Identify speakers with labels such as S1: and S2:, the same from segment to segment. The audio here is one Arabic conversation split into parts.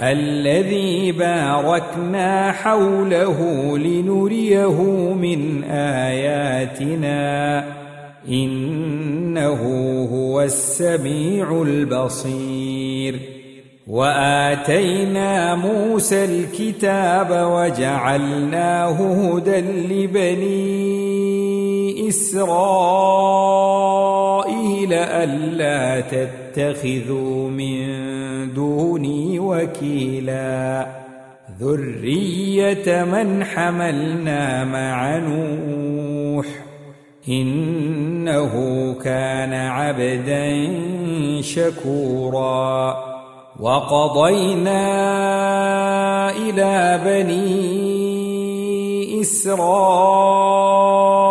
S1: الذي باركنا حوله لنريه من آياتنا. إنه هو السميع البصير. وآتينا موسى الكتاب وجعلناه هدى لبني إسرائيل الا تتخذوا من دوني وكيلا. ذرية من حملنا مع نوح إنه كان عبدا شكورا. وقضينا إلى بني إسرائيل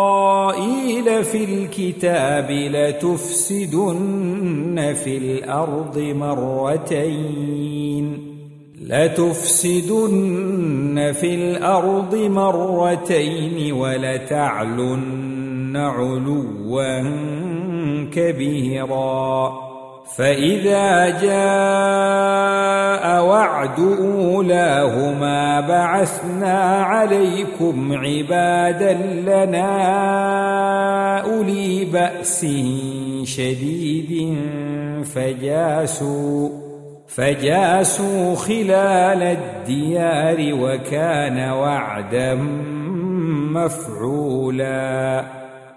S1: في الكتاب لتفسدن في الأرض مرتين. لتفسدن في الأرض مرتين ولتعلن علوا كبيرا. فإذا جاء وعد أولاهما بعثنا عليكم عبادا لنا أولي بأس شديد فجاسوا فجاسوا خلال الديار وكان وعدا مفعولا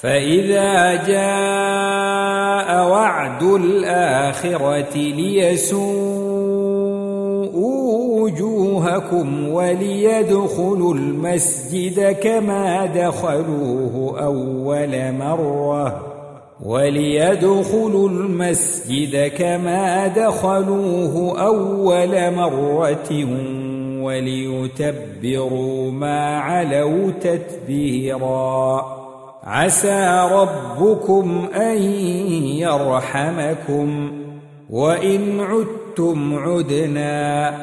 S1: فإذا جاء وعد الآخرة ليسوءوا وجوهكم وليدخلوا المسجد كما دخلوه أول مرة وليدخلوا المسجد كما دخلوه أول مرة وليتبروا ما علوا تتبيراً عسى ربكم أن يرحمكم وإن عدتم عدنا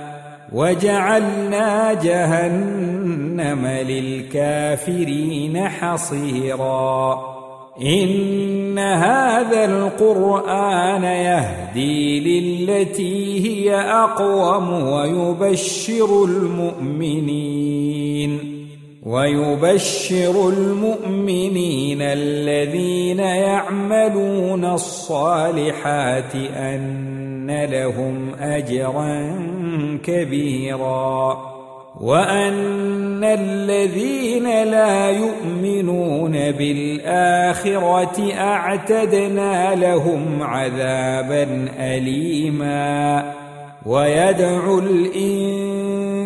S1: وجعلنا جهنم للكافرين حصيرا. إن هذا القرآن يهدي للتي هي أقوم ويبشر المؤمنين. ويبشر المؤمنين الذين يعملون الصالحات أن لهم أجرا كبيرا وأن الذين لا يؤمنون بالآخرة أعتدنا لهم عذابا أليما ويدعو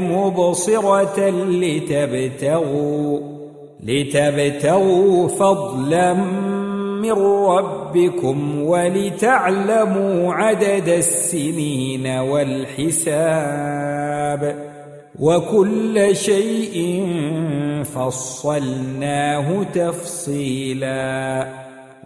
S1: مبصرة لتبتغوا لتبتغوا فضلا من ربكم ولتعلموا عدد السنين والحساب. وكل شيء فصلناه تفصيلا.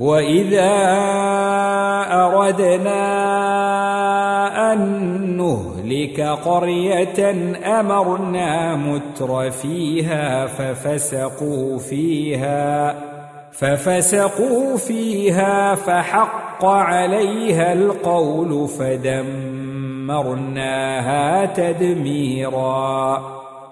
S1: واذا اردنا ان نهلك قريه امرنا متر فيها ففسقوا فيها ففسقوا فيها فحق عليها القول فدمرنا دمرناها تدميرا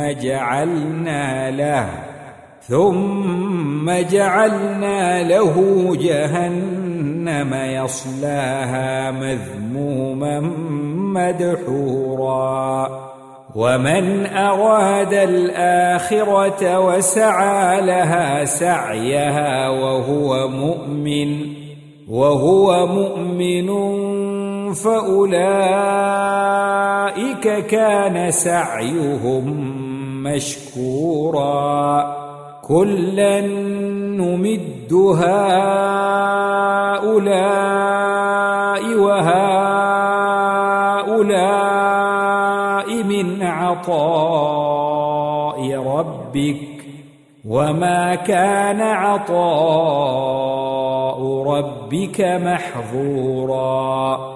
S1: جعلنا له ثم جعلنا له جهنم يصلاها مذموما مدحورا. ومن أراد الآخرة وسعى لها سعيها وهو مؤمن وهو مؤمن فأولئك كان سعيهم مشكورا. كلا نمد هؤلاء وهؤلاء من عطاء ربك. وما كان عطاء ربك محظورا.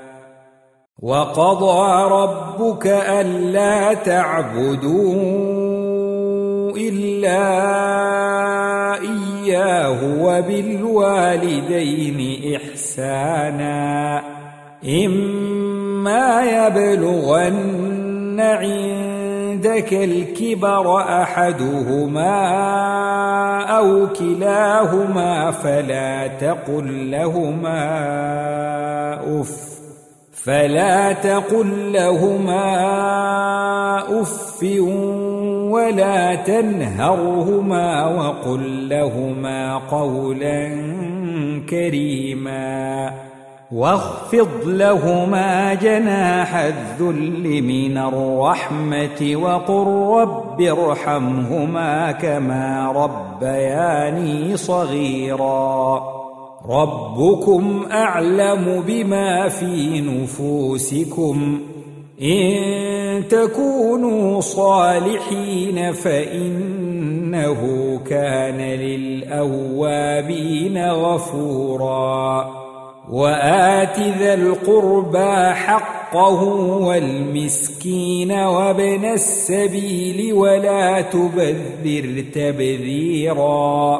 S1: وقضى ربك ألا تعبدوا إلا إياه وبالوالدين إحسانا. إما يبلغن عندك الكبر أحدهما أو كلاهما فلا تقل لهما أف فلا تقل لهما أف ولا تنهرهما وقل لهما قولا كريما واخفض لهما جناح الذل من الرحمة وقل رب ارحمهما كما ربياني صغيرا ربكم أعلم بما في نفوسكم. إن تكونوا صالحين فإنه كان للأوابين غفورا. وآت ذا القربى حقه والمسكين وابن السبيل ولا تبذر تبذيرا.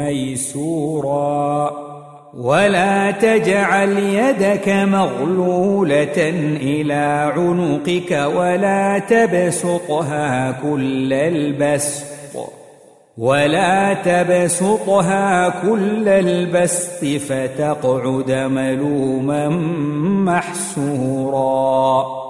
S1: ميسورا. ولا تجعل يدك مغلولة إلى عنقك ولا تبسطها كل البسط. ولا تبسطها كل البسط فتقعد ملوما محسورا.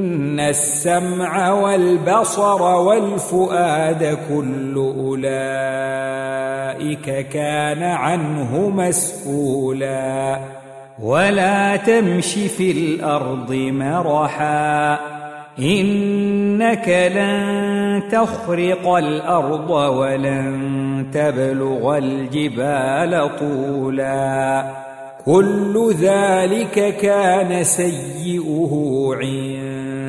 S1: ان السمع والبصر والفؤاد كل اولئك كان عنه مسؤولا ولا تمش في الأرض مرحا انك لن تخرق الأرض ولن تبلغ الجبال طولا كل ذلك كان سيئه عند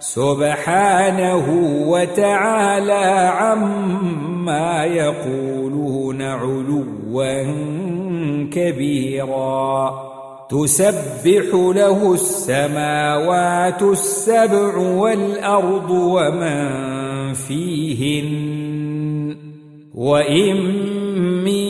S1: سبحانه وتعالى عما يقولون علوا كبيرا. تسبح له السماوات السبع والأرض ومن فيهن. وإن من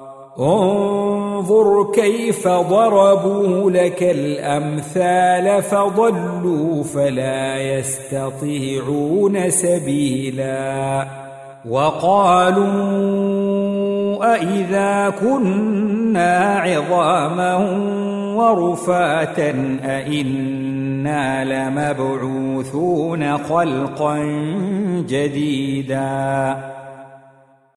S1: انظر كيف ضربوا لك الأمثال فضلوا فلا يستطيعون سبيلا وقالوا أئذا كنا عظاما ورفاتا أئنا لمبعوثون خلقا جديدا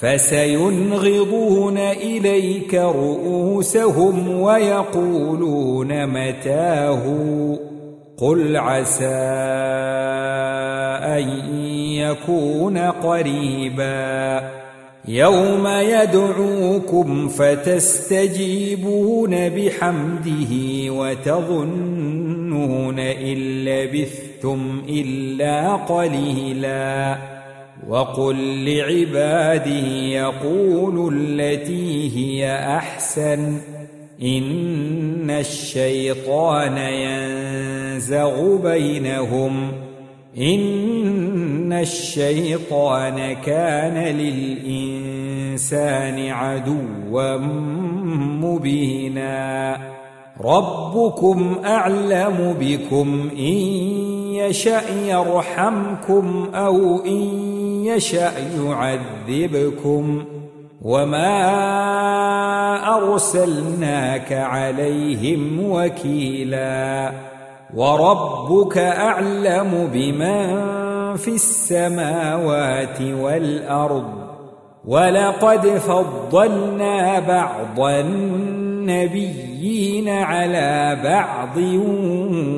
S1: فسينغضون إليك رؤوسهم ويقولون متاه. قل عسى أن يكون قريبا. يوم يدعوكم فتستجيبون بحمده وتظنون إن لبثتم إلا قليلاً. وقل لعبادي يقولوا التي هي أحسن إن الشيطان ينزغ بينهم إن الشيطان كان للإنسان عدوا مبينا ربكم أعلم بكم إن يشأ يرحمكم أو إن يشأ يعذبكم وما أرسلناك عليهم وكيلا وربك أعلم بمن في السماوات والأرض ولقد فضلنا بعض النبيين على بعض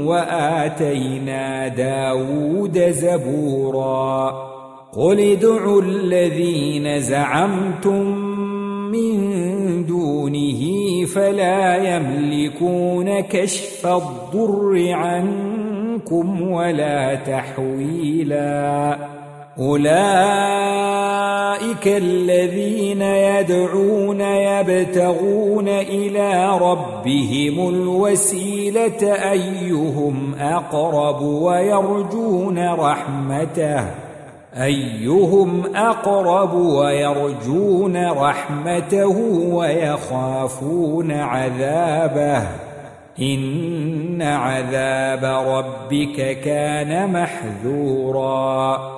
S1: وآتينا داود زبوراً. قل ادعوا الذين زعمتم من دونه فلا يملكون كشف الضر عنكم ولا تحويلا. أولئك الذين يدعون يبتغون إلى ربهم الوسيلة أيهم أقرب ويرجون رحمته. أيهم أقرب ويرجون رحمته ويخافون عذابه. إن عذاب ربك كان محذورا.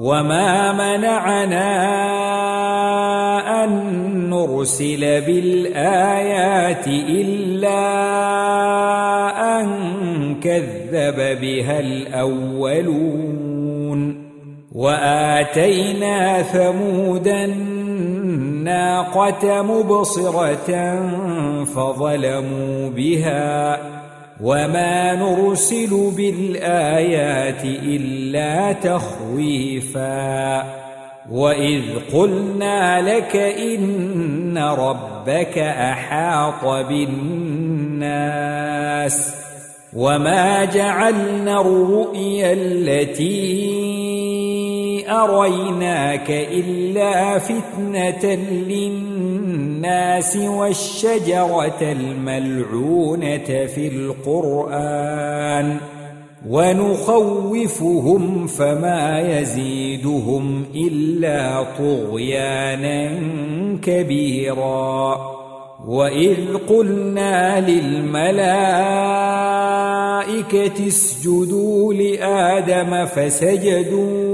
S1: وما منعنا ان نرسل بالايات الا ان كذب بها الاولون واتينا ثمودا الناقة مبصرة فظلموا بها وما نرسل بالآيات إلا تخويفا وإذ قلنا لك إن ربك أحاط بالناس وما جعلنا الرؤيا التي أريناك إلا فتنة للناس والشجرة الملعونة في القرآن ونخوفهم فما يزيدهم إلا طغيانا كبيرا وإذ قلنا للملائكة اسجدوا لآدم فسجدوا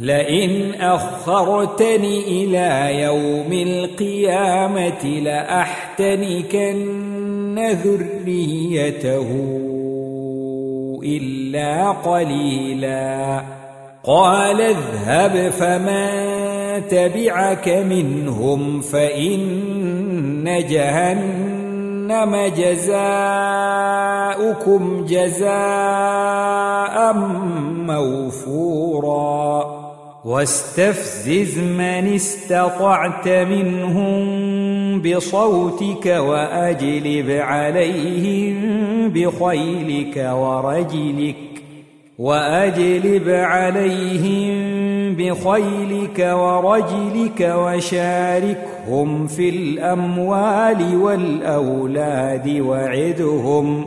S1: لئن أخرتني إلى يوم القيامة لأحتنكن ذريته إلا قليلا. قال اذهب فمن تبعك منهم فإن جهنم جزاؤكم جزاء موفوراً. واستفزز من استطعت منهم بصوتك وأجلب عليهم بخيلك ورجلك وأجلب عليهم بخيلك ورجلك وشاركهم في الأموال والأولاد وعدهم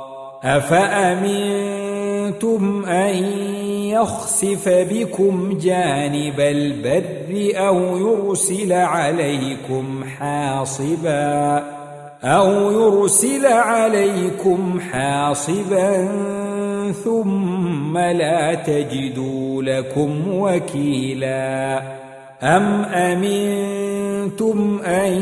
S1: أفأمنتم أن يخسف بكم جانب البر أو يرسل عليكم حاصبا أو يرسل عليكم حاصبا ثم لا تجدوا لكم وكيلا أم أمنتم أن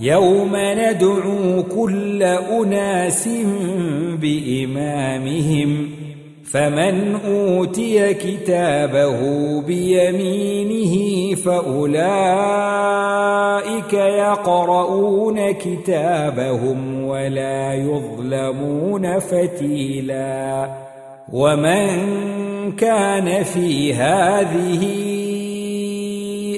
S1: يوم ندعو كل أناس بإمامهم فمن أوتي كتابه بيمينه فأولئك يقرؤون كتابهم ولا يظلمون فتيلا. ومن كان في هذه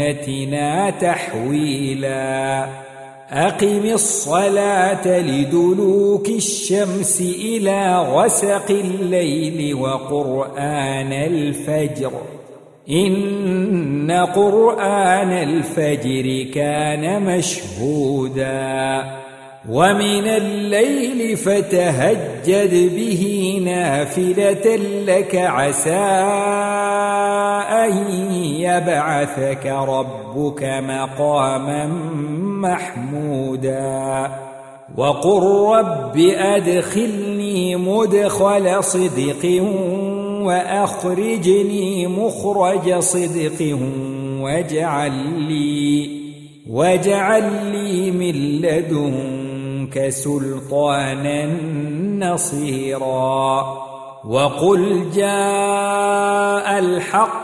S1: لسنتنا تحويلا. أقم الصلاة لدلوك الشمس إلى غسق الليل وقرآن الفجر. إن قرآن الفجر كان مشهودا. ومن الليل فتهجد به نافلة لك عسى أن يبعثك ربك مقاما محمودا وقل رب أدخلني مدخل صدق وأخرجني مخرج صدق واجعل لي واجعل لي من لدنك سلطانا نصيرا وقل جاء الحق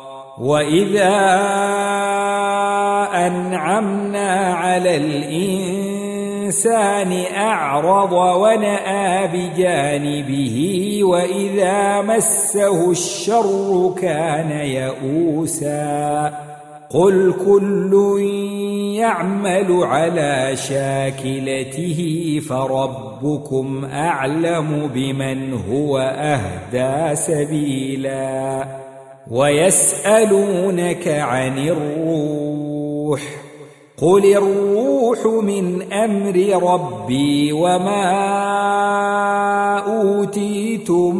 S1: وإذا أنعمنا على الإنسان أعرض ونأى بجانبه وإذا مسه الشر كان يئوسا قل كل يعمل على شاكلته فربكم أعلم بمن هو أهدى سبيلا ويسألونك عن الروح قل الروح من أمر ربي وما أوتيتم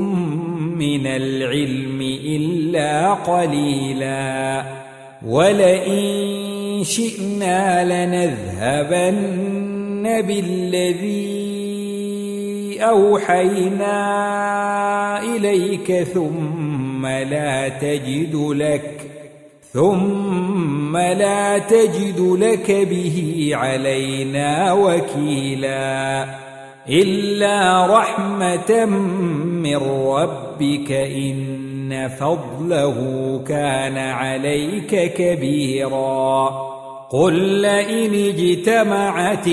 S1: من العلم إلا قليلا ولئن شئنا لنذهبن بالذي أوحينا إليك ثم لا تجد لك ثم لا تجد لك به علينا وكيلا إلا رحمة من ربك إن فضله كان عليك كبيرا. قل لئن اجتمعت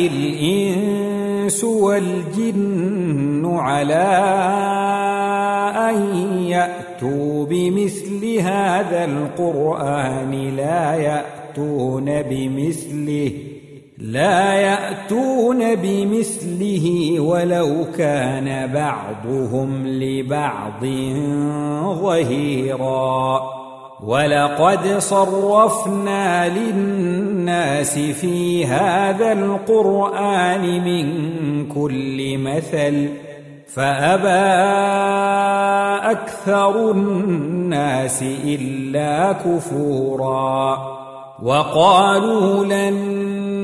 S1: الإنس والجن على أن يأتوا بمثل هذا القرآن لا يأتون بمثله لا يأتون بمثله ولو كان بعضهم لبعض ظهيرا. ولقد صرفنا للناس في هذا القرآن من كل مثل فأبى أكثر الناس إلا كفورا. وقالوا لن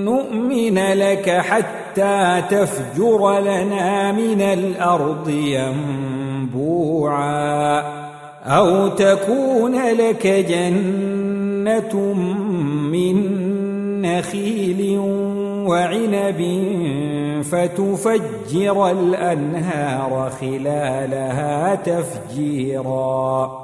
S1: نؤمن لك حتى تفجر لنا من الأرض ينبوعا. أو تكون لك جنة من نخيل وعنب فتفجر الأنهار خلالها تفجيرا.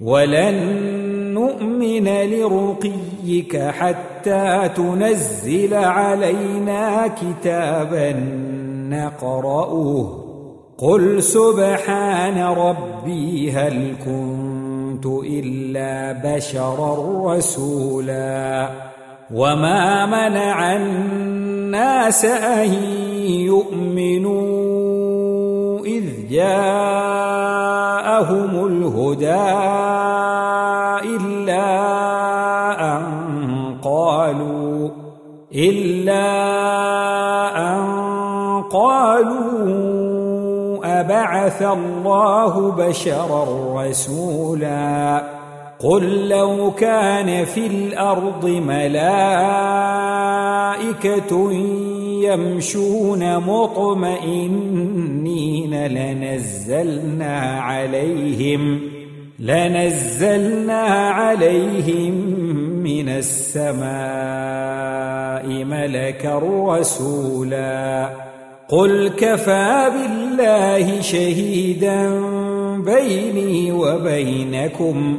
S1: ولن نؤمن لرقيك حتى تنزل علينا كتابا نقرأه. قل سبحان ربي هل كنت إلا بشرا رسولا. وما منع الناس أن يؤمنوا إذ جاءهم الهدى إلا أن قالوا إلا أن قالوا أبعث الله بشرا رسولا قل لو كان في الأرض ملائكة يمشون مطمئنين لنزلنا عليهم لنزلنا عليهم من السماء ملكا رسولا. قل كفى بالله شهيدا بيني وبينكم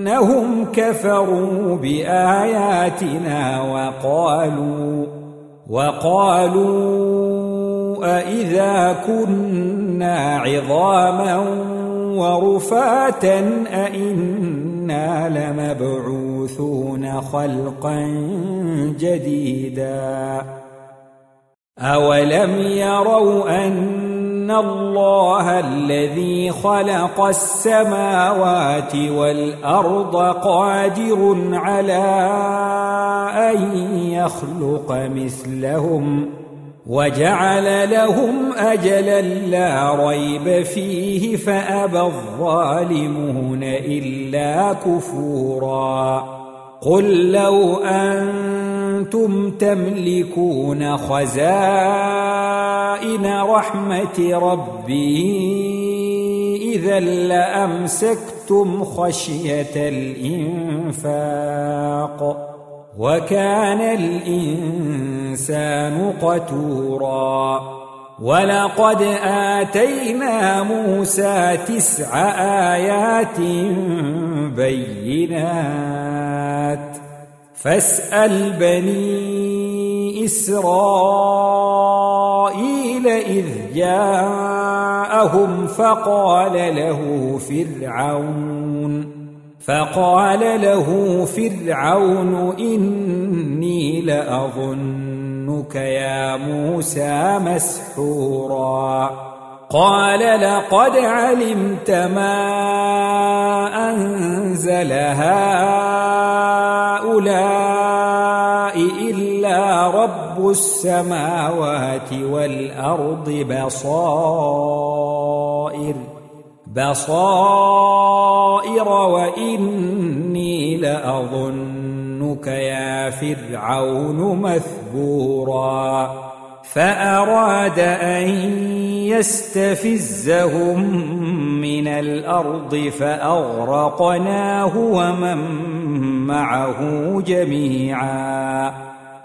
S1: إنهم كفروا بآياتنا وقالوا وقالوا أإذا كنا عظاما ورفاتا أإنا لمبعوثون خلقا جديدا أولم يروا أن ان الله الذي خلق السماوات والارض قادر على ان يخلق مثلهم وجعل لهم اجلا لا ريب فيه فابى الظالمون الا كفورا قل لو أنتم تملكون خزائن رحمة ربي. إذا لأمسكتم خشية الإنفاق وكان الإنسان قتورا. ولقد آتينا موسى تسع آيات بينات. فاسأل بني إسرائيل إذ جاءهم فقال له فرعون فقال له فرعون إني لأظنك يا موسى مسحورا. قال لقد علمت ما أنزل هؤلاء رب السماوات والأرض بصائر بصائر وإني لأظنك يا فرعون مثبورا. فأراد أن يستفزهم من الأرض فأغرقناه ومن معه جميعا.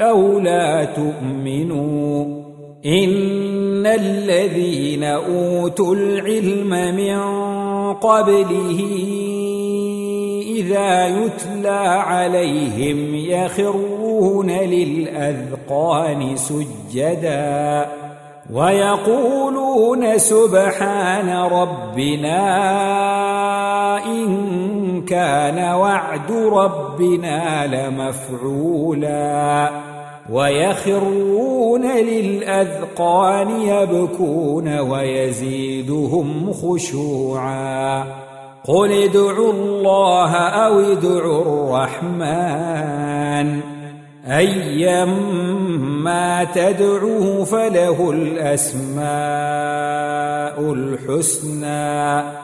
S1: أو لا تؤمنوا إن الذين أوتوا العلم من قبله إذا يتلى عليهم يخرون للأذقان سجدا ويقولون سبحان ربنا إن كان وعد ربنا لمفعولا ويخرون للأذقان يبكون ويزيدهم خشوعا. قل ادعوا الله أو ادعوا الرحمن. أيما تدعوا فله الأسماء الحسنى.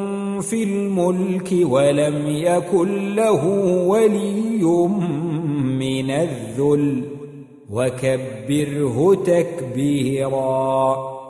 S1: في الملك ولم يكن له ولي من الذل. وكبره تكبيراً.